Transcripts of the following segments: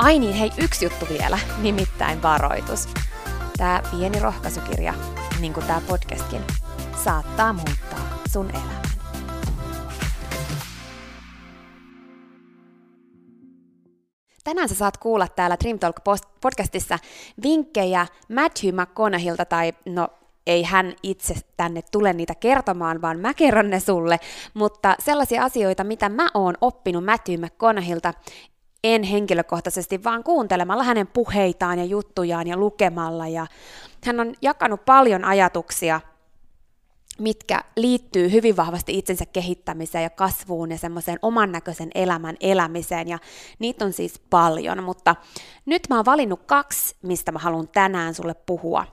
Ai niin, hei, yksi juttu vielä, nimittäin varoitus. Tämä pieni rohkaisukirja, niin kuin tämä podcastkin, saattaa muuttaa sun elämän. Tänään sä saat kuulla täällä Dream Talk podcastissa vinkkejä Matthew McConaughilta tai no ei hän itse tänne tule niitä kertomaan, vaan mä kerron ne sulle, mutta sellaisia asioita, mitä mä oon oppinut Matthew McConaughilta, en henkilökohtaisesti, vaan kuuntelemalla hänen puheitaan ja juttujaan ja lukemalla. Ja hän on jakanut paljon ajatuksia, mitkä liittyy hyvin vahvasti itsensä kehittämiseen ja kasvuun ja semmoiseen oman näköisen elämän elämiseen, ja niitä on siis paljon, mutta nyt mä oon valinnut kaksi, mistä mä haluan tänään sulle puhua.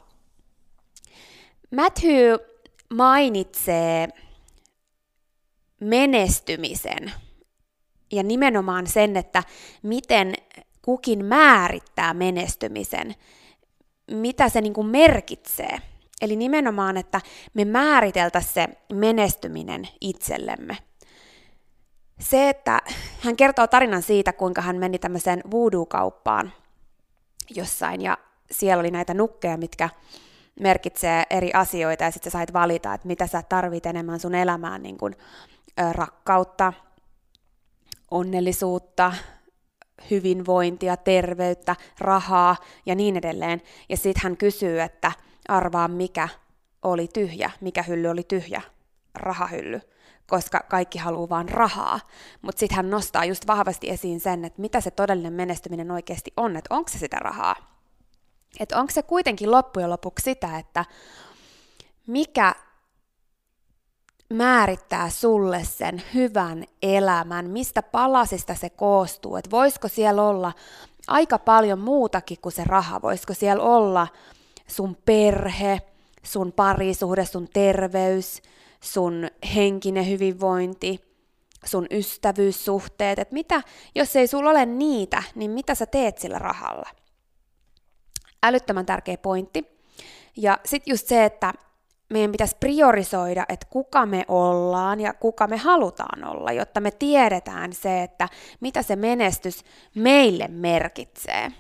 Matthew mainitsee menestymisen – ja nimenomaan sen, että miten kukin määrittää menestymisen, mitä se niin kuin merkitsee. Eli nimenomaan, että me määriteltäisiin se menestyminen itsellemme. Se, että hän kertoo tarinan siitä, kuinka hän meni tämmöiseen voodoo-kauppaan jossain, ja siellä oli näitä nukkeja, mitkä merkitsee eri asioita, ja sitten sä sait valita, että mitä sä tarvit enemmän sun elämään, niin kuin, rakkautta, onnellisuutta, hyvinvointia, terveyttä, rahaa ja niin edelleen. Ja sitten hän kysyy, että arvaa mikä oli tyhjä, mikä hylly oli tyhjä, rahahylly, koska kaikki haluaa vaan rahaa. Mutta sitten hän nostaa just vahvasti esiin sen, että mitä se todellinen menestyminen oikeasti on, että onko se sitä rahaa. Että onko se kuitenkin loppujen lopuksi sitä, että mikä määrittää sulle sen hyvän elämän, mistä palasista se koostuu, että voisiko siellä olla aika paljon muutakin kuin se raha, voisiko siellä olla sun perhe, sun parisuhde, sun terveys, sun henkinen hyvinvointi, sun ystävyyssuhteet, että mitä, jos ei sulla ole niitä, niin mitä sä teet sillä rahalla? Älyttömän tärkeä pointti. Ja sitten just se, että meidän pitäisi priorisoida, että kuka me ollaan ja kuka me halutaan olla, jotta me tiedetään se, että mitä se menestys meille merkitsee.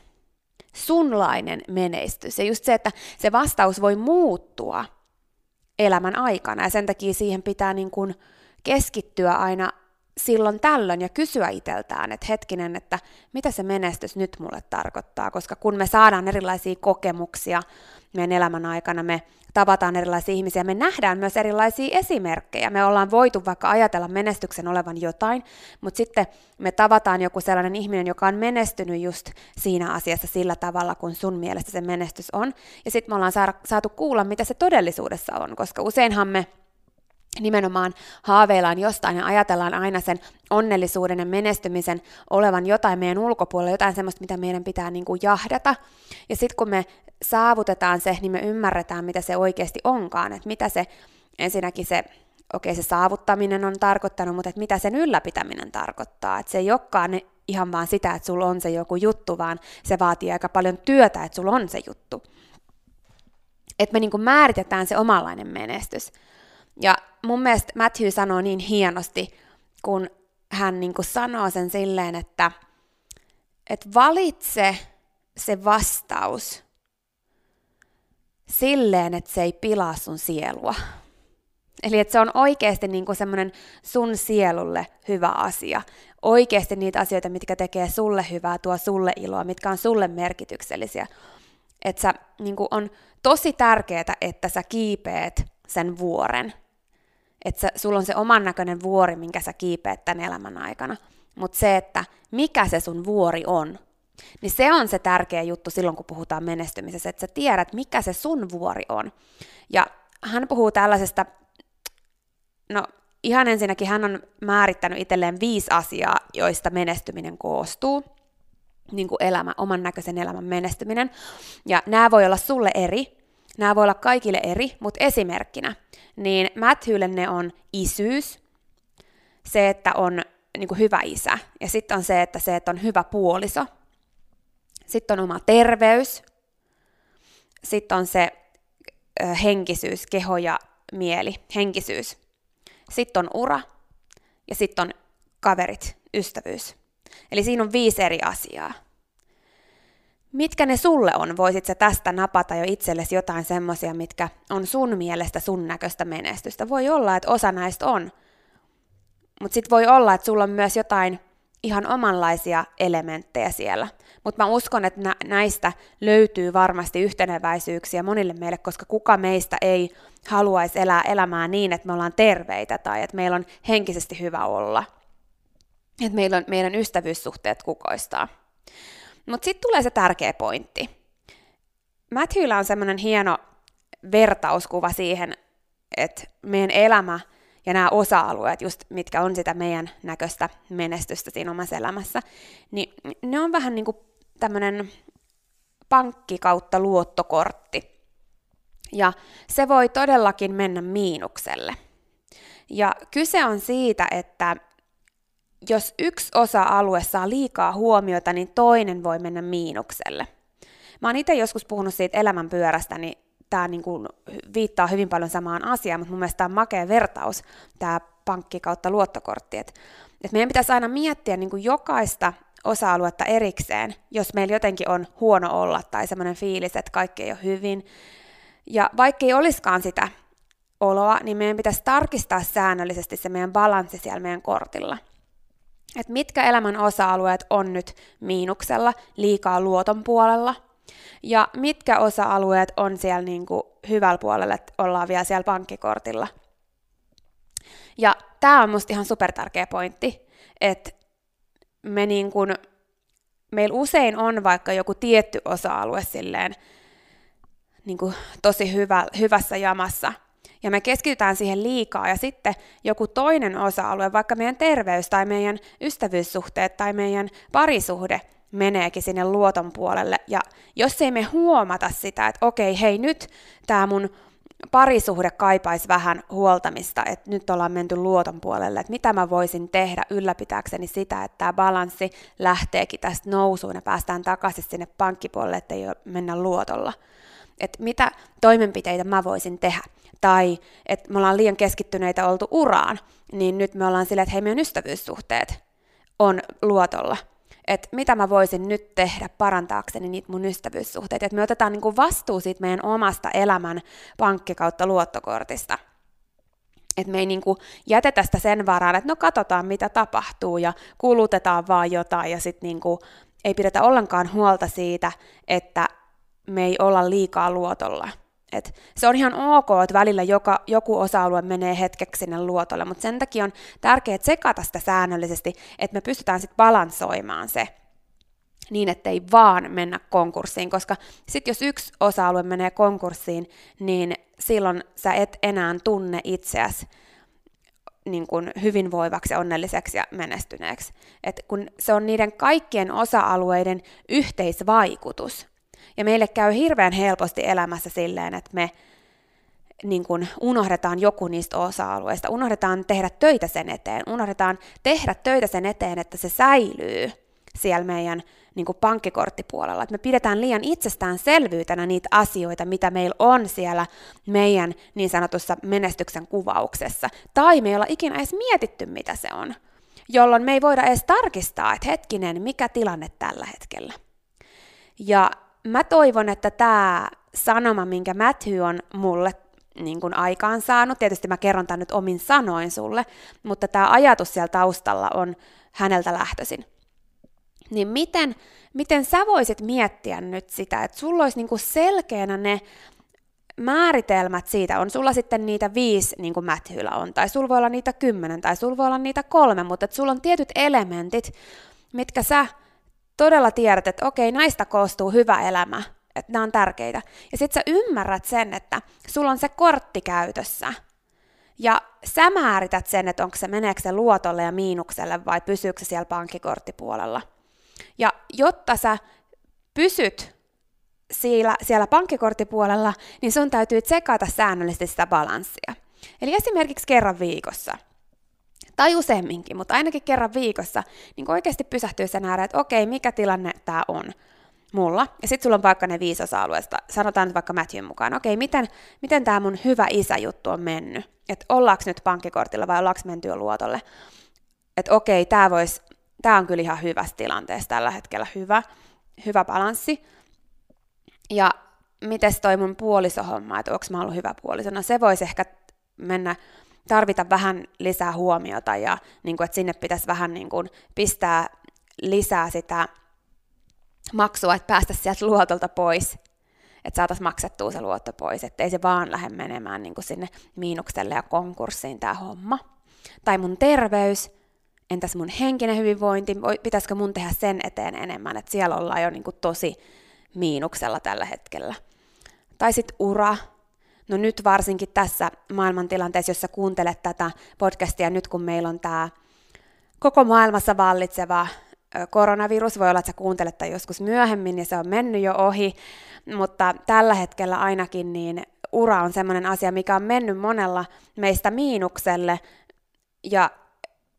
Sunlainen menestys. Ja just se, että se vastaus voi muuttua elämän aikana ja sen takia siihen pitää niin kuin keskittyä aina silloin tällöin ja kysyä itseltään, että hetkinen, että mitä se menestys nyt mulle tarkoittaa, koska kun me saadaan erilaisia kokemuksia meidän elämän aikana, me tavataan erilaisia ihmisiä, me nähdään myös erilaisia esimerkkejä. Me ollaan voitu vaikka ajatella menestyksen olevan jotain, mutta sitten me tavataan joku sellainen ihminen, joka on menestynyt just siinä asiassa sillä tavalla, kun sun mielestä se menestys on. Ja sitten me ollaan saatu kuulla, mitä se todellisuudessa on, koska useinhan me nimenomaan haaveillaan jostain ja ajatellaan aina sen onnellisuuden ja menestymisen olevan jotain meidän ulkopuolella, jotain sellaista, mitä meidän pitää niin kuin jahdata. Ja sitten kun me saavutetaan se, niin me ymmärretään, mitä se oikeasti onkaan, että mitä se ensinnäkin se okei, se saavuttaminen on tarkoittanut, mutta että mitä sen ylläpitäminen tarkoittaa. Että se ei olekaan ihan vaan sitä, että sulla on se joku juttu, vaan se vaatii aika paljon työtä, että sulla on se juttu. Että me niin kuin määritetään se omanlainen menestys. Ja mun mielestä Matthew sanoo niin hienosti, kun hän niin kuin sanoo sen silleen, että, että valitse se vastaus silleen, että se ei pilaa sun sielua. Eli että se on oikeasti niin kuin semmoinen sun sielulle hyvä asia. Oikeasti niitä asioita, mitkä tekee sulle hyvää, tuo sulle iloa, mitkä on sulle merkityksellisiä. Että niin on tosi tärkeää, että sä kiipeet sen vuoren että sulla on se oman näköinen vuori, minkä sä kiipeät tämän elämän aikana. Mutta se, että mikä se sun vuori on, niin se on se tärkeä juttu silloin, kun puhutaan menestymisessä, että sä tiedät, mikä se sun vuori on. Ja hän puhuu tällaisesta, no ihan ensinnäkin hän on määrittänyt itselleen viisi asiaa, joista menestyminen koostuu niin kuin elämä, oman näköisen elämän menestyminen. Ja nämä voi olla sulle eri, nämä voi olla kaikille eri, mutta esimerkkinä – niin Matthewlle ne on isyys, se, että on niin kuin hyvä isä, ja sitten on se, että se, että on hyvä puoliso, sitten on oma terveys, sitten on se ö, henkisyys, keho ja mieli, henkisyys. Sitten on ura ja sitten on kaverit, ystävyys. Eli siinä on viisi eri asiaa. Mitkä ne sulle on? Voisit sä tästä napata jo itsellesi jotain semmoisia, mitkä on sun mielestä sun näköistä menestystä? Voi olla, että osa näistä on. Mutta sitten voi olla, että sulla on myös jotain ihan omanlaisia elementtejä siellä. Mutta mä uskon, että nä- näistä löytyy varmasti yhteneväisyyksiä monille meille, koska kuka meistä ei haluaisi elää elämää niin, että me ollaan terveitä tai että meillä on henkisesti hyvä olla. Että meillä on, meidän ystävyyssuhteet kukoistaa. Mutta sitten tulee se tärkeä pointti. Matthewlla on semmoinen hieno vertauskuva siihen, että meidän elämä ja nämä osa-alueet, just mitkä on sitä meidän näköistä menestystä siinä omassa elämässä, niin ne on vähän niin kuin tämmöinen pankki kautta luottokortti. Ja se voi todellakin mennä miinukselle. Ja kyse on siitä, että jos yksi osa-alue saa liikaa huomiota, niin toinen voi mennä miinukselle. Mä oon itse joskus puhunut siitä elämänpyörästä, niin tämä niinku viittaa hyvin paljon samaan asiaan, mutta mun mielestä tämä on makea vertaus, tämä pankki kautta luottokortti. Et, et meidän pitäisi aina miettiä niinku jokaista osa-aluetta erikseen, jos meillä jotenkin on huono olla tai semmoinen fiilis, että kaikki ei ole hyvin. Ja vaikka ei olisikaan sitä oloa, niin meidän pitäisi tarkistaa säännöllisesti se meidän balanssi siellä meidän kortilla – että mitkä elämän osa-alueet on nyt miinuksella, liikaa luoton puolella, ja mitkä osa-alueet on siellä niin kuin hyvällä puolella, että ollaan vielä siellä pankkikortilla. Ja tämä on musta ihan supertärkeä pointti, että me niin kuin, meillä usein on vaikka joku tietty osa-alue silleen niin kuin tosi hyvä, hyvässä jamassa – ja me keskitytään siihen liikaa ja sitten joku toinen osa-alue, vaikka meidän terveys tai meidän ystävyyssuhteet tai meidän parisuhde meneekin sinne luoton puolelle. Ja jos ei me huomata sitä, että okei, hei nyt tämä mun parisuhde kaipaisi vähän huoltamista, että nyt ollaan menty luoton puolelle, että mitä mä voisin tehdä ylläpitääkseni sitä, että tämä balanssi lähteekin tästä nousuun ja päästään takaisin sinne pankkipuolelle, että ei mennä luotolla. Että mitä toimenpiteitä mä voisin tehdä tai että me ollaan liian keskittyneitä oltu uraan, niin nyt me ollaan sillä, että hei meidän ystävyyssuhteet on luotolla. Että mitä mä voisin nyt tehdä parantaakseni niitä mun ystävyyssuhteita. Että me otetaan niinku vastuu siitä meidän omasta elämän pankki kautta luottokortista. Että me ei niinku jätetä sitä sen varaan, että no katsotaan mitä tapahtuu ja kulutetaan vaan jotain ja sitten niinku ei pidetä ollenkaan huolta siitä, että me ei olla liikaa luotolla Et se on ihan ok, että välillä joka, joku osa-alue menee hetkeksi sinne luotolle, mutta sen takia on tärkeää tsekata sitä säännöllisesti, että me pystytään sitten balansoimaan se niin, ettei vaan mennä konkurssiin, koska sitten jos yksi osa-alue menee konkurssiin, niin silloin sä et enää tunne itseäsi niin kuin hyvinvoivaksi, onnelliseksi ja menestyneeksi. Et kun se on niiden kaikkien osa-alueiden yhteisvaikutus. Ja meille käy hirveän helposti elämässä silleen, että me niin kuin unohdetaan joku niistä osa-alueista, unohdetaan tehdä töitä sen eteen, unohdetaan tehdä töitä sen eteen, että se säilyy siellä meidän niin pankkikorttipuolella. Että me pidetään liian itsestäänselvyytenä niitä asioita, mitä meillä on siellä meidän niin sanotussa menestyksen kuvauksessa. Tai me ei olla ikinä edes mietitty, mitä se on. Jolloin me ei voida edes tarkistaa, että hetkinen, mikä tilanne tällä hetkellä. Ja mä toivon, että tämä sanoma, minkä Matthew on mulle niin kuin aikaan saanut, tietysti mä kerron tämän nyt omin sanoin sulle, mutta tämä ajatus siellä taustalla on häneltä lähtöisin. Niin miten, miten sä voisit miettiä nyt sitä, että sulla olisi niinku selkeänä ne määritelmät siitä, on sulla sitten niitä viisi, niin kuin Matthewlla on, tai sulla voi olla niitä kymmenen, tai sulla voi olla niitä kolme, mutta että sulla on tietyt elementit, mitkä sä todella tiedät, että okei, näistä koostuu hyvä elämä, että nämä on tärkeitä. Ja sitten sä ymmärrät sen, että sulla on se kortti käytössä, ja sä määrität sen, että onko se, meneekö se luotolle ja miinukselle vai pysyykö se siellä pankkikorttipuolella. Ja jotta sä pysyt siellä, siellä pankkikorttipuolella, niin sun täytyy tsekata säännöllisesti sitä balanssia. Eli esimerkiksi kerran viikossa, tai useamminkin, mutta ainakin kerran viikossa, niin oikeasti pysähtyy sen ääreen, että okei, mikä tilanne tämä on mulla. Ja sitten sulla on vaikka ne viisi osa-alueesta, sanotaan nyt vaikka Matthewn mukaan, okei, miten, miten tämä mun hyvä isä-juttu on mennyt? Että ollaanko nyt pankkikortilla vai ollaanko menty jo luotolle? Että okei, tämä voisi tämä on kyllä ihan hyvässä tilanteessa tällä hetkellä hyvä, hyvä balanssi. Ja miten toi mun puolisohomma, että onko mä ollut hyvä puoliso, no se voisi ehkä mennä, tarvita vähän lisää huomiota ja niin kuin, että sinne pitäisi vähän niin kuin, pistää lisää sitä maksua, että päästä sieltä luotolta pois, että saataisiin maksettua se luotto pois, ettei se vaan lähde menemään niin kuin sinne miinukselle ja konkurssiin tämä homma. Tai mun terveys, entäs mun henkinen hyvinvointi, pitäisikö mun tehdä sen eteen enemmän, että siellä ollaan jo niin kuin tosi miinuksella tällä hetkellä. Tai sitten ura, no nyt varsinkin tässä maailmantilanteessa, jossa kuuntelet tätä podcastia, nyt kun meillä on tämä koko maailmassa vallitseva koronavirus, voi olla, että sä kuuntelet tämän joskus myöhemmin ja se on mennyt jo ohi, mutta tällä hetkellä ainakin niin ura on sellainen asia, mikä on mennyt monella meistä miinukselle, ja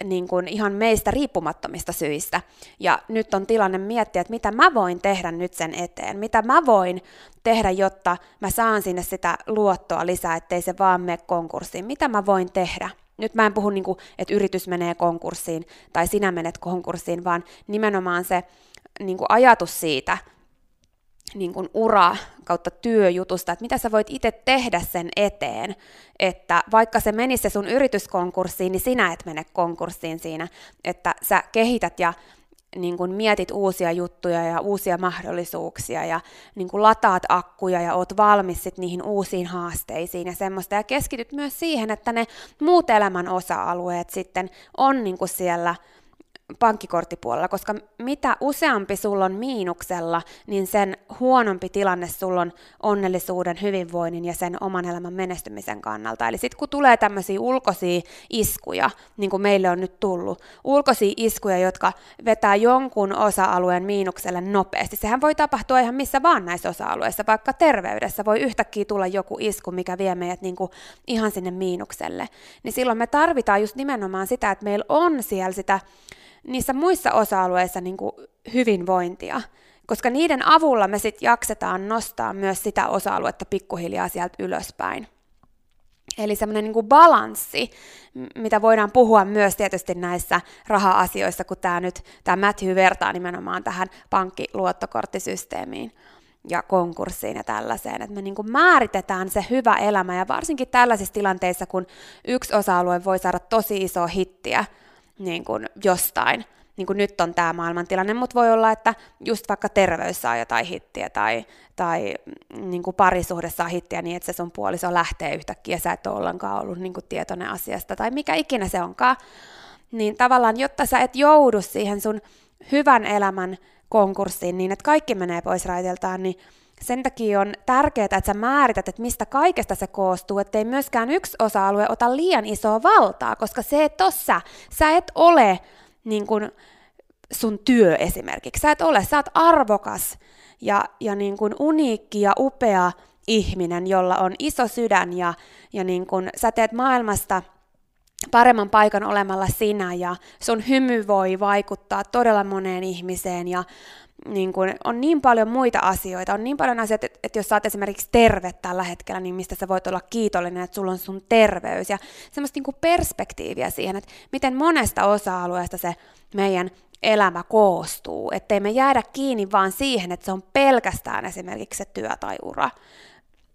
niin kuin ihan meistä riippumattomista syistä. Ja nyt on tilanne miettiä, että mitä mä voin tehdä nyt sen eteen, mitä mä voin tehdä, jotta mä saan sinne sitä luottoa lisää, ettei se vaan mene konkurssiin. Mitä mä voin tehdä? Nyt mä en puhu, niin kuin, että yritys menee konkurssiin tai sinä menet konkurssiin, vaan nimenomaan se niin kuin ajatus siitä, niin kuin ura kautta työjutusta, että mitä sä voit itse tehdä sen eteen, että vaikka se menisi se sun yrityskonkurssiin, niin sinä et mene konkurssiin siinä, että sä kehität ja niin kuin mietit uusia juttuja ja uusia mahdollisuuksia ja niin kuin lataat akkuja ja oot valmis sit niihin uusiin haasteisiin ja semmoista. Ja keskityt myös siihen, että ne muut elämän osa-alueet sitten on niin kuin siellä pankkikorttipuolella, koska mitä useampi sulla on miinuksella, niin sen huonompi tilanne sulla on onnellisuuden, hyvinvoinnin ja sen oman elämän menestymisen kannalta. Eli sitten kun tulee tämmöisiä ulkoisia iskuja, niin kuin meille on nyt tullut, ulkoisia iskuja, jotka vetää jonkun osa-alueen miinukselle nopeasti, sehän voi tapahtua ihan missä vaan näissä osa-alueissa, vaikka terveydessä voi yhtäkkiä tulla joku isku, mikä vie meidät niin kuin ihan sinne miinukselle. Niin silloin me tarvitaan just nimenomaan sitä, että meillä on siellä sitä niissä muissa osa-alueissa niin kuin hyvinvointia, koska niiden avulla me sitten jaksetaan nostaa myös sitä osa-aluetta pikkuhiljaa sieltä ylöspäin. Eli semmoinen niin balanssi, mitä voidaan puhua myös tietysti näissä raha-asioissa, kun tämä nyt, tämä Matthew vertaa nimenomaan tähän pankkiluottokorttisysteemiin ja konkurssiin ja tällaiseen, että me niin kuin määritetään se hyvä elämä ja varsinkin tällaisissa tilanteissa, kun yksi osa-alue voi saada tosi iso hittiä, niin kuin jostain, niin kuin nyt on tämä maailmantilanne, mutta voi olla, että just vaikka terveys saa jotain hittiä tai, tai niin kuin parisuhde saa hittiä niin, että se sun puoliso lähtee yhtäkkiä ja sä et ole ollenkaan ollut niin kuin tietoinen asiasta tai mikä ikinä se onkaan, niin tavallaan, jotta sä et joudu siihen sun hyvän elämän konkurssiin niin, että kaikki menee pois raiteltaan, niin sen takia on tärkeää, että sä määrität, että mistä kaikesta se koostuu, ettei myöskään yksi osa-alue ota liian isoa valtaa, koska se, että tossa sä. Et ole niin kuin sun työ esimerkiksi, sä et ole, sä oot arvokas ja, ja niin kuin uniikki ja upea ihminen, jolla on iso sydän ja, ja niin kuin sä teet maailmasta paremman paikan olemalla sinä ja sun hymy voi vaikuttaa todella moneen ihmiseen ja niin kun, on niin paljon muita asioita, on niin paljon asioita, että, että jos sä oot esimerkiksi terve tällä hetkellä, niin mistä sä voit olla kiitollinen, että sulla on sun terveys ja semmoista niin perspektiiviä siihen, että miten monesta osa-alueesta se meidän elämä koostuu, ettei me jäädä kiinni vaan siihen, että se on pelkästään esimerkiksi se työ tai ura.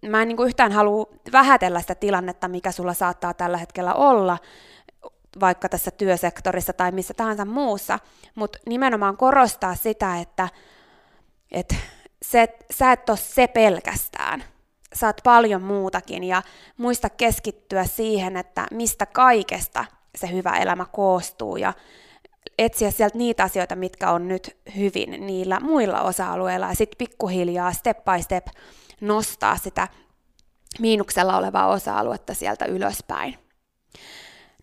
Mä en niin kuin yhtään halua vähätellä sitä tilannetta, mikä sulla saattaa tällä hetkellä olla, vaikka tässä työsektorissa tai missä tahansa muussa, mutta nimenomaan korostaa sitä, että, että se, sä et ole se pelkästään. Saat paljon muutakin ja muista keskittyä siihen, että mistä kaikesta se hyvä elämä koostuu ja etsiä sieltä niitä asioita, mitkä on nyt hyvin niillä muilla osa-alueilla ja sitten pikkuhiljaa step by step nostaa sitä miinuksella olevaa osa-aluetta sieltä ylöspäin.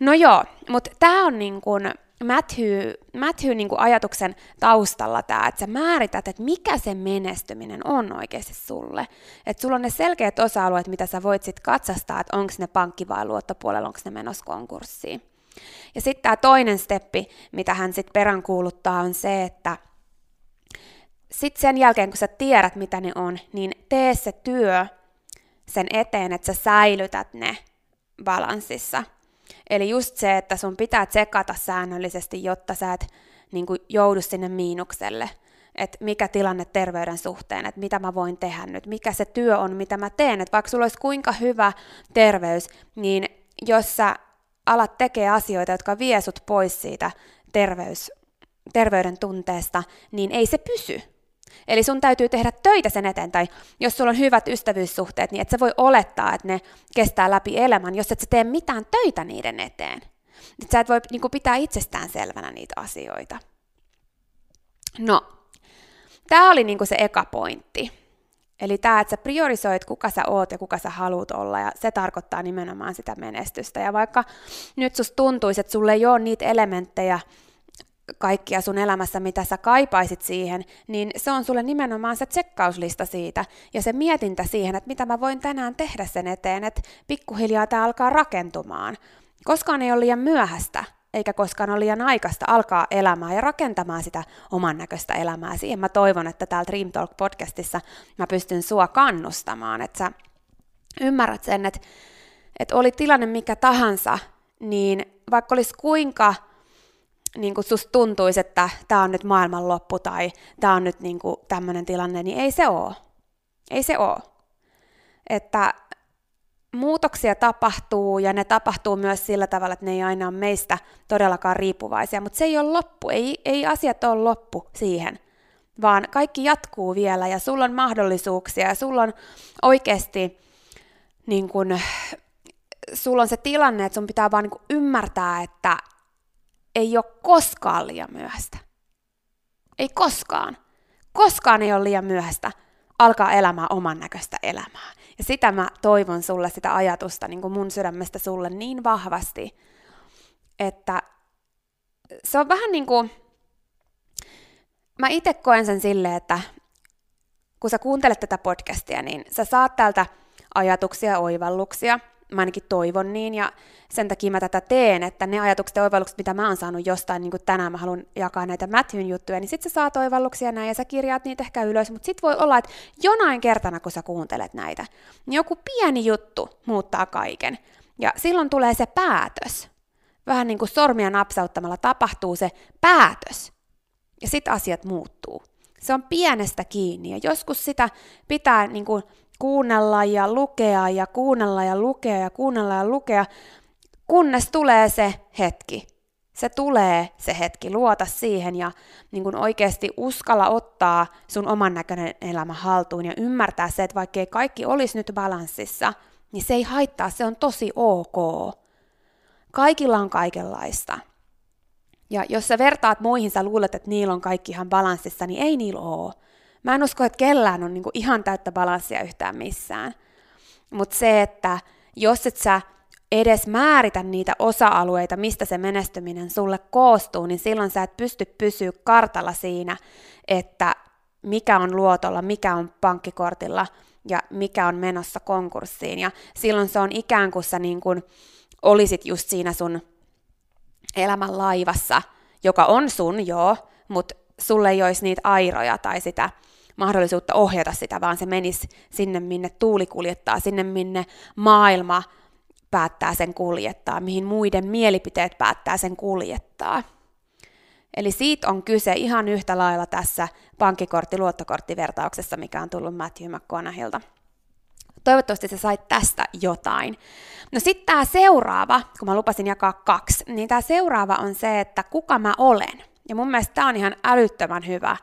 No joo, mutta tämä on niin kuin Matthew, Matthew niin kuin ajatuksen taustalla tämä, että sä määrität, että mikä se menestyminen on oikeasti sulle. Että sulla on ne selkeät osa-alueet, mitä sä voit sitten katsastaa, että onko ne pankki vai luottopuolella, onko ne menossa konkurssiin. Ja sitten tämä toinen steppi, mitä hän sitten peräänkuuluttaa, on se, että sitten sen jälkeen, kun sä tiedät, mitä ne on, niin tee se työ sen eteen, että sä säilytät ne balanssissa – Eli just se, että sun pitää tsekata säännöllisesti, jotta sä et niin kuin, joudu sinne miinukselle. Että mikä tilanne terveyden suhteen, että mitä mä voin tehdä nyt, mikä se työ on, mitä mä teen. Että vaikka sulla olisi kuinka hyvä terveys, niin jos sä alat tekee asioita, jotka vie sut pois siitä terveys, terveyden tunteesta, niin ei se pysy. Eli sun täytyy tehdä töitä sen eteen, tai jos sulla on hyvät ystävyyssuhteet, niin et sä voi olettaa, että ne kestää läpi elämän, jos et sä tee mitään töitä niiden eteen. Et sä et voi niin pitää itsestään selvänä niitä asioita. No, tämä oli niin se eka pointti. Eli tämä, että sä priorisoit, kuka sä oot ja kuka sä haluat olla, ja se tarkoittaa nimenomaan sitä menestystä. Ja vaikka nyt susta tuntuisi, että sulle ei ole niitä elementtejä, kaikkia sun elämässä, mitä sä kaipaisit siihen, niin se on sulle nimenomaan se tsekkauslista siitä ja se mietintä siihen, että mitä mä voin tänään tehdä sen eteen, että pikkuhiljaa tämä alkaa rakentumaan. Koskaan ei ole liian myöhäistä, eikä koskaan ole liian aikaista alkaa elämää ja rakentamaan sitä oman näköistä elämää. Siihen mä toivon, että täällä Dream Talk podcastissa mä pystyn sua kannustamaan, että sä ymmärrät sen, että, että oli tilanne mikä tahansa, niin vaikka olisi kuinka niin kuin susta tuntuisi, että tämä on nyt maailmanloppu tai tämä on nyt niin kuin tämmöinen tilanne, niin ei se ole. Ei se ole. Että muutoksia tapahtuu ja ne tapahtuu myös sillä tavalla, että ne ei aina ole meistä todellakaan riippuvaisia, mutta se ei ole loppu, ei, ei asiat ole loppu siihen, vaan kaikki jatkuu vielä ja sulla on mahdollisuuksia ja sulla on oikeasti niin kun, sulla on se tilanne, että sun pitää vaan niin ymmärtää, että ei ole koskaan liian myöhäistä. Ei koskaan. Koskaan ei ole liian myöhäistä alkaa elämää oman näköistä elämää. Ja sitä mä toivon sulle, sitä ajatusta niin kuin mun sydämestä sulle niin vahvasti, että se on vähän niin kuin, mä itse koen sen silleen, että kun sä kuuntelet tätä podcastia, niin sä saat täältä ajatuksia ja oivalluksia, mä ainakin toivon niin, ja sen takia mä tätä teen, että ne ajatukset ja oivallukset, mitä mä oon saanut jostain, niin kuin tänään mä haluan jakaa näitä Matthewn juttuja, niin sit sä saat oivalluksia näin, ja sä kirjaat niitä ehkä ylös, mutta sit voi olla, että jonain kertana, kun sä kuuntelet näitä, niin joku pieni juttu muuttaa kaiken, ja silloin tulee se päätös. Vähän niin kuin sormia napsauttamalla tapahtuu se päätös, ja sit asiat muuttuu. Se on pienestä kiinni, ja joskus sitä pitää niin kuin kuunnella ja lukea ja kuunnella ja lukea ja kuunnella ja lukea, kunnes tulee se hetki, Se tulee se hetki, luota siihen ja niin kun oikeasti uskalla ottaa sun oman näköinen elämä haltuun ja ymmärtää se, että vaikkei kaikki olisi nyt balanssissa, niin se ei haittaa, se on tosi ok. Kaikilla on kaikenlaista. Ja jos sä vertaat muihin, sä luulet, että niillä on kaikki ihan balanssissa, niin ei niillä ole. Mä en usko, että kellään on niinku ihan täyttä balanssia yhtään missään. Mutta se, että jos et sä edes määritä niitä osa-alueita, mistä se menestyminen sulle koostuu, niin silloin sä et pysty pysyä kartalla siinä, että mikä on luotolla, mikä on pankkikortilla ja mikä on menossa konkurssiin. Ja silloin se on ikään kuin sä niin kuin olisit just siinä sun elämän laivassa, joka on sun, joo, mutta sulle ei olisi niitä airoja tai sitä mahdollisuutta ohjata sitä, vaan se menisi sinne, minne tuuli kuljettaa, sinne, minne maailma päättää sen kuljettaa, mihin muiden mielipiteet päättää sen kuljettaa. Eli siitä on kyse ihan yhtä lailla tässä pankkikortti-luottokorttivertauksessa, mikä on tullut Matthew McConaughilta. Toivottavasti sä sait tästä jotain. No sitten tämä seuraava, kun mä lupasin jakaa kaksi, niin tämä seuraava on se, että kuka mä olen. Ja mun mielestä tämä on ihan älyttömän hyvä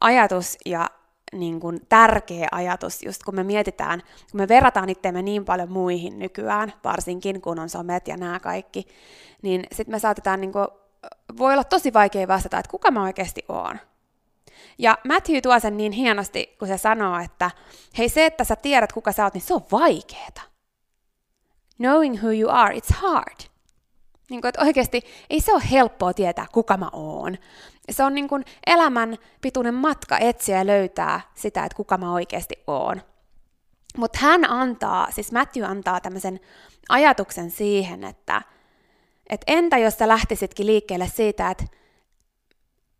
ajatus ja niin kuin tärkeä ajatus, just kun me mietitään, kun me verrataan itseämme niin paljon muihin nykyään, varsinkin kun on somet ja nämä kaikki, niin sitten me saatetaan, niin kuin, voi olla tosi vaikea vastata, että kuka mä oikeasti oon. Ja Matthew tuo sen niin hienosti, kun se sanoo, että hei se, että sä tiedät kuka sä oot, niin se on vaikeeta. Knowing who you are, it's hard. Niin kuin, että oikeasti ei se ole helppoa tietää, kuka mä oon. Se on niin kuin elämän pituinen matka etsiä ja löytää sitä, että kuka mä oikeasti oon. Mutta hän antaa, siis Matthew antaa tämmöisen ajatuksen siihen, että et entä jos sä lähtisitkin liikkeelle siitä, että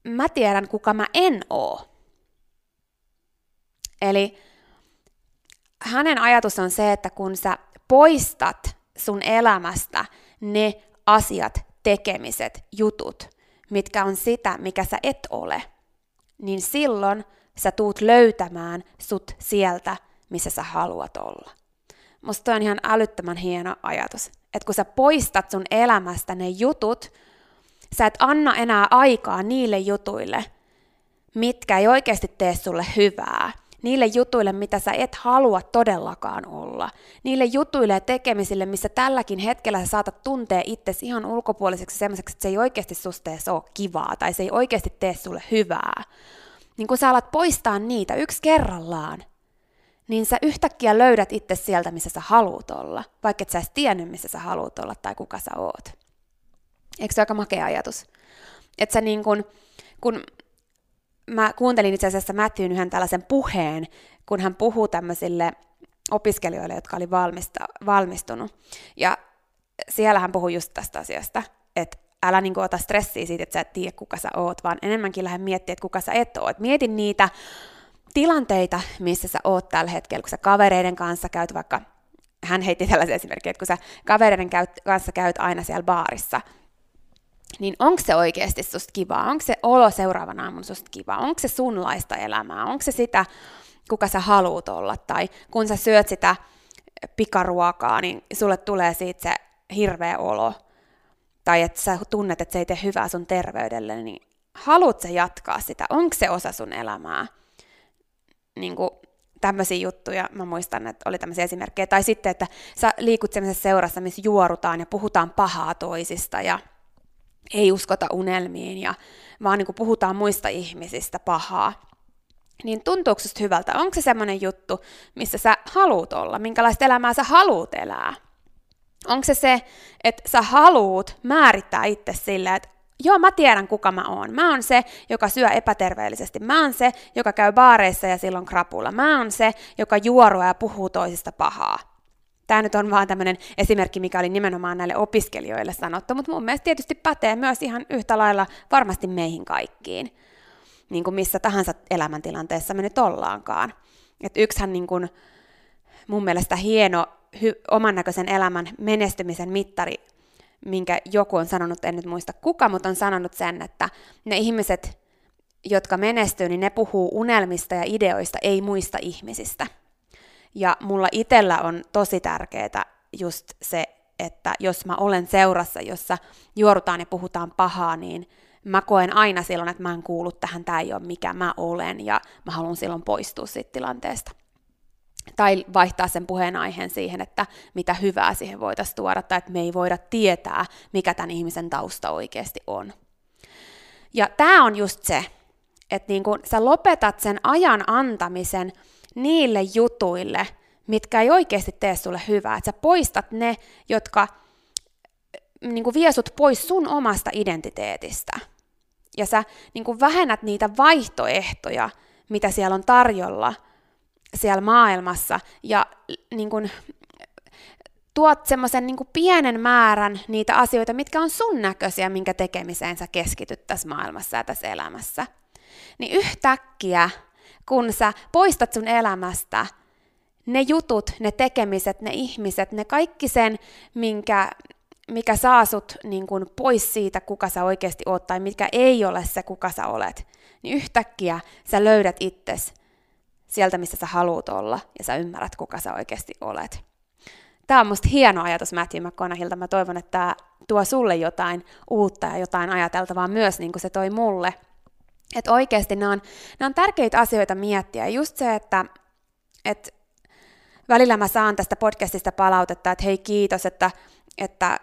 mä tiedän, kuka mä en oo. Eli hänen ajatus on se, että kun sä poistat sun elämästä ne asiat, tekemiset, jutut, mitkä on sitä, mikä sä et ole, niin silloin sä tuut löytämään sut sieltä, missä sä haluat olla. Musta on ihan älyttömän hieno ajatus, että kun sä poistat sun elämästä ne jutut, sä et anna enää aikaa niille jutuille, mitkä ei oikeasti tee sulle hyvää, niille jutuille, mitä sä et halua todellakaan olla, niille jutuille ja tekemisille, missä tälläkin hetkellä sä saatat tuntea itsesi ihan ulkopuoliseksi semmoiseksi, että se ei oikeasti susta ole kivaa tai se ei oikeasti tee sulle hyvää. Niin kun sä alat poistaa niitä yksi kerrallaan, niin sä yhtäkkiä löydät itse sieltä, missä sä haluut olla, vaikka et sä edes tiennyt, missä sä haluut olla tai kuka sä oot. Eikö se aika makea ajatus? Että sä niin kun, kun mä kuuntelin itse asiassa Matthewn yhden tällaisen puheen, kun hän puhuu tämmöisille opiskelijoille, jotka oli valmista, valmistunut. Ja siellä hän puhui just tästä asiasta, että älä niin ota stressiä siitä, että sä et tiedä, kuka sä oot, vaan enemmänkin lähde miettiä, että kuka sä et oot. Mietin niitä tilanteita, missä sä oot tällä hetkellä, kun sä kavereiden kanssa käyt vaikka, hän heitti tällaisen esimerkin, että kun sä kavereiden kanssa käyt aina siellä baarissa – niin onko se oikeasti susta kivaa? Onko se olo seuraavana aamun susta kivaa? Onko se sunlaista elämää? Onko se sitä, kuka sä haluut olla? Tai kun sä syöt sitä pikaruokaa, niin sulle tulee siitä se hirveä olo. Tai että sä tunnet, että se ei tee hyvää sun terveydelle, niin haluat sä jatkaa sitä? Onko se osa sun elämää? Niin kuin tämmöisiä juttuja, mä muistan, että oli tämmöisiä esimerkkejä. Tai sitten, että sä liikut seurassa, missä juorutaan ja puhutaan pahaa toisista ja ei uskota unelmiin ja vaan niin kuin puhutaan muista ihmisistä pahaa, niin tuntuuko susta hyvältä? Onko se semmoinen juttu, missä sä haluut olla? Minkälaista elämää sä haluut elää? Onko se se, että sä haluut määrittää itse sille, että joo, mä tiedän kuka mä oon. Mä oon se, joka syö epäterveellisesti. Mä oon se, joka käy baareissa ja silloin krapulla. Mä oon se, joka juorua ja puhuu toisista pahaa. Tämä nyt on vaan tämmöinen esimerkki, mikä oli nimenomaan näille opiskelijoille sanottu, mutta mun mielestä tietysti pätee myös ihan yhtä lailla varmasti meihin kaikkiin, niin kuin missä tahansa elämäntilanteessa me nyt ollaankaan. Et yksihän niin kuin mun mielestä hieno hy- oman näköisen elämän menestymisen mittari, minkä joku on sanonut, en nyt muista kuka, mutta on sanonut sen, että ne ihmiset, jotka menestyy, niin ne puhuu unelmista ja ideoista, ei muista ihmisistä. Ja mulla itsellä on tosi tärkeää just se että jos mä olen seurassa, jossa juorutaan ja puhutaan pahaa, niin mä koen aina silloin, että mä en kuulu tähän, tämä ei ole mikä mä olen, ja mä haluan silloin poistua siitä tilanteesta. Tai vaihtaa sen puheenaiheen siihen, että mitä hyvää siihen voitaisiin tuoda, tai että me ei voida tietää, mikä tämän ihmisen tausta oikeasti on. Ja tämä on just se, että niin kun sä lopetat sen ajan antamisen niille jutuille, mitkä ei oikeasti tee sulle hyvää. Että sä poistat ne, jotka niin kuin vie sut pois sun omasta identiteetistä. Ja sä niin kuin vähennät niitä vaihtoehtoja, mitä siellä on tarjolla siellä maailmassa. Ja niin kuin, tuot semmoisen niin pienen määrän niitä asioita, mitkä on sun näköisiä, minkä tekemiseen sä keskityt tässä maailmassa ja tässä elämässä. Niin yhtäkkiä, kun sä poistat sun elämästä ne jutut, ne tekemiset, ne ihmiset, ne kaikki sen, minkä, mikä saa sut niin kuin pois siitä, kuka sä oikeasti oot, tai mikä ei ole se, kuka sä olet, niin yhtäkkiä sä löydät itses sieltä, missä sä haluut olla, ja sä ymmärrät, kuka sä oikeasti olet. Tämä on musta hieno ajatus Matthew McConaughilta. Mä toivon, että tämä tuo sulle jotain uutta ja jotain ajateltavaa myös, niin kuin se toi mulle. Että oikeasti nämä on, nämä on tärkeitä asioita miettiä. Just se, että, että välillä mä saan tästä podcastista palautetta, että hei kiitos, että, että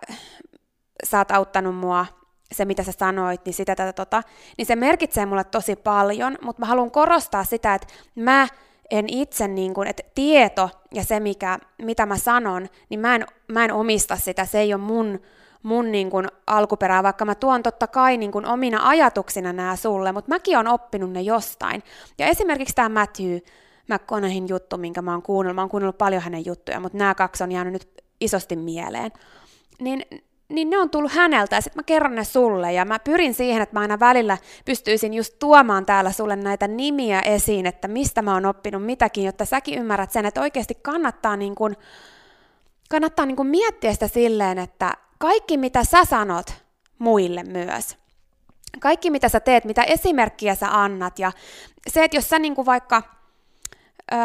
sä oot auttanut mua. Se, mitä sä sanoit, niin sitä tätä tota, niin se merkitsee mulle tosi paljon, mutta mä haluan korostaa sitä, että mä en itse, niin kuin, että tieto ja se, mikä, mitä mä sanon, niin mä en, mä en omista sitä, se ei ole mun, mun niin kuin alkuperää, vaikka mä tuon totta kai niin kuin omina ajatuksina nämä sulle, mutta mäkin on oppinut ne jostain. Ja esimerkiksi tämä Matthew McConaughin juttu, minkä mä oon kuunnellut, mä oon kuunnellut paljon hänen juttuja, mutta nämä kaksi on jäänyt nyt isosti mieleen. Niin niin ne on tullut häneltä ja sitten mä kerron ne sulle ja mä pyrin siihen, että mä aina välillä pystyisin just tuomaan täällä sulle näitä nimiä esiin, että mistä mä oon oppinut mitäkin, jotta säkin ymmärrät sen, että oikeasti kannattaa, niin kun, kannattaa niin kun miettiä sitä silleen, että kaikki mitä sä sanot muille myös, kaikki mitä sä teet, mitä esimerkkiä sä annat. Ja se, että jos sä niin vaikka ö,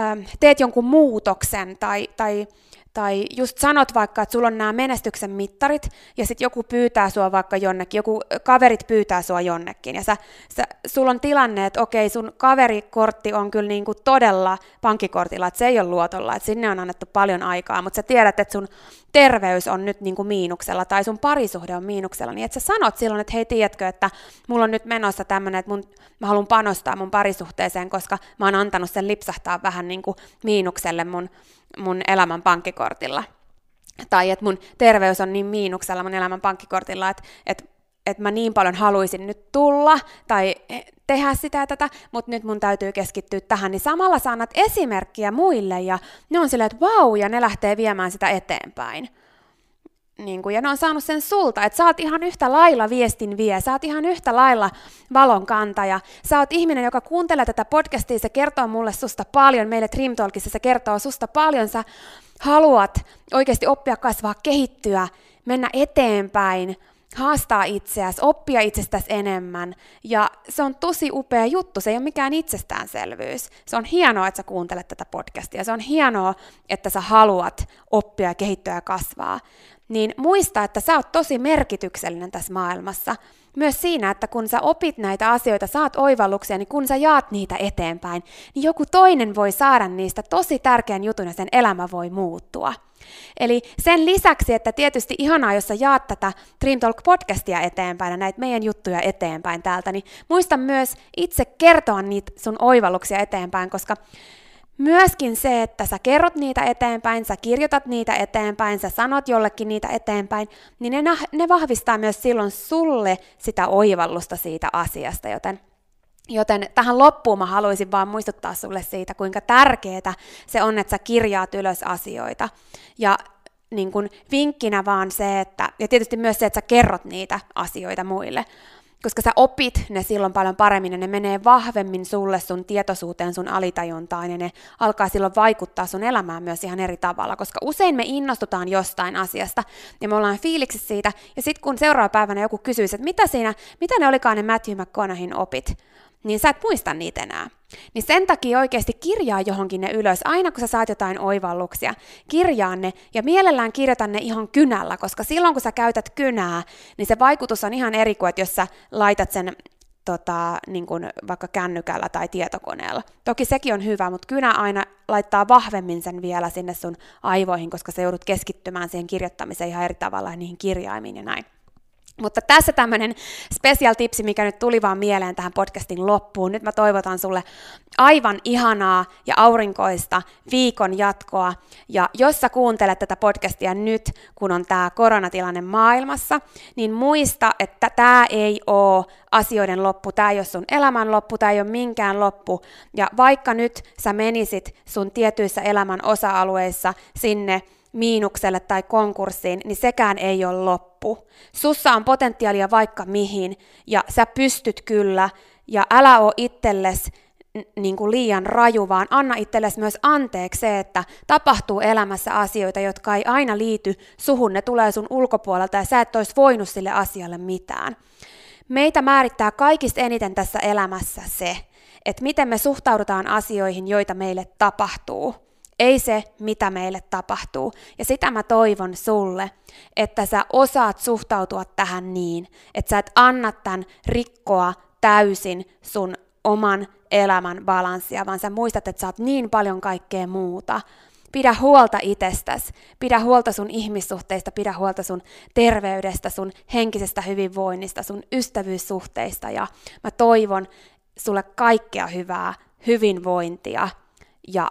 teet jonkun muutoksen tai, tai tai just sanot vaikka, että sulla on nämä menestyksen mittarit, ja sitten joku pyytää sua vaikka jonnekin, joku kaverit pyytää sua jonnekin, ja sä, sä, sulla on tilanne, että okei, sun kaverikortti on kyllä niinku todella pankkikortilla, että se ei ole luotolla, että sinne on annettu paljon aikaa, mutta sä tiedät, että sun terveys on nyt niinku miinuksella, tai sun parisuhde on miinuksella, niin että sä sanot silloin, että hei, tiedätkö, että mulla on nyt menossa tämmöinen, että mun, mä haluan panostaa mun parisuhteeseen, koska mä oon antanut sen lipsahtaa vähän niinku miinukselle mun mun elämän pankkikortilla. Tai että mun terveys on niin miinuksella mun elämän pankkikortilla, että, että, että mä niin paljon haluaisin nyt tulla tai tehdä sitä ja tätä, mutta nyt mun täytyy keskittyä tähän, niin samalla sä annat esimerkkiä muille ja ne on silleen, että vau, ja ne lähtee viemään sitä eteenpäin. Niin kuin, ja ne on saanut sen sulta, että sä oot ihan yhtä lailla viestin vie, sä oot ihan yhtä lailla valon kantaja. Sä oot ihminen, joka kuuntelee tätä podcastia, se kertoo mulle susta paljon, meille Dream Talkissa se kertoo susta paljon, sä haluat oikeasti oppia, kasvaa, kehittyä, mennä eteenpäin, haastaa itseäsi, oppia itsestäsi enemmän. Ja se on tosi upea juttu, se ei ole mikään itsestäänselvyys. Se on hienoa, että sä kuuntelet tätä podcastia, se on hienoa, että sä haluat oppia, kehittyä ja kasvaa niin muista, että sä oot tosi merkityksellinen tässä maailmassa. Myös siinä, että kun sä opit näitä asioita, saat oivalluksia, niin kun sä jaat niitä eteenpäin, niin joku toinen voi saada niistä tosi tärkeän jutun ja sen elämä voi muuttua. Eli sen lisäksi, että tietysti ihanaa, jos sä jaat tätä Dream Talk podcastia eteenpäin ja näitä meidän juttuja eteenpäin täältä, niin muista myös itse kertoa niitä sun oivalluksia eteenpäin, koska Myöskin se, että sä kerrot niitä eteenpäin, sä kirjoitat niitä eteenpäin, sä sanot jollekin niitä eteenpäin, niin ne, ne vahvistaa myös silloin sulle sitä oivallusta siitä asiasta, joten Joten tähän loppuun mä haluaisin vaan muistuttaa sulle siitä, kuinka tärkeää se on, että sä kirjaat ylös asioita. Ja niin kun vinkkinä vaan se, että, ja tietysti myös se, että sä kerrot niitä asioita muille koska sä opit ne silloin paljon paremmin ja ne menee vahvemmin sulle, sun tietoisuuteen, sun alitajuntaan ja ne alkaa silloin vaikuttaa sun elämään myös ihan eri tavalla, koska usein me innostutaan jostain asiasta ja me ollaan fiiliksissä siitä. Ja sitten kun seuraava päivänä joku kysyisi, että mitä siinä, mitä ne olikaan ne Matthew McConaughey opit, niin sä et muista niitä enää. Niin sen takia oikeasti kirjaa johonkin ne ylös, aina kun sä saat jotain oivalluksia, kirjaa ne ja mielellään kirjoita ne ihan kynällä, koska silloin kun sä käytät kynää, niin se vaikutus on ihan eri kuin, että jos sä laitat sen tota, niin kuin vaikka kännykällä tai tietokoneella. Toki sekin on hyvä, mutta kynä aina laittaa vahvemmin sen vielä sinne sun aivoihin, koska sä joudut keskittymään siihen kirjoittamiseen ihan eri tavalla niihin kirjaimiin ja näin. Mutta tässä tämmöinen special tipsi, mikä nyt tuli vaan mieleen tähän podcastin loppuun. Nyt mä toivotan sulle aivan ihanaa ja aurinkoista viikon jatkoa. Ja jos sä kuuntelet tätä podcastia nyt, kun on tämä koronatilanne maailmassa, niin muista, että tämä ei ole asioiden loppu, tämä ei ole sun elämän loppu, tämä ei ole minkään loppu. Ja vaikka nyt sä menisit sun tietyissä elämän osa-alueissa sinne miinukselle tai konkurssiin, niin sekään ei ole loppu. Sussa on potentiaalia vaikka mihin, ja sä pystyt kyllä, ja älä ole itsellesi niin kuin liian raju, vaan anna itsellesi myös anteeksi se, että tapahtuu elämässä asioita, jotka ei aina liity suhun, ne tulee sun ulkopuolelta ja sä et olisi voinut sille asialle mitään. Meitä määrittää kaikista eniten tässä elämässä se, että miten me suhtaudutaan asioihin, joita meille tapahtuu ei se, mitä meille tapahtuu. Ja sitä mä toivon sulle, että sä osaat suhtautua tähän niin, että sä et anna tämän rikkoa täysin sun oman elämän balanssia, vaan sä muistat, että sä oot niin paljon kaikkea muuta. Pidä huolta itsestäsi, pidä huolta sun ihmissuhteista, pidä huolta sun terveydestä, sun henkisestä hyvinvoinnista, sun ystävyyssuhteista ja mä toivon sulle kaikkea hyvää, hyvinvointia ja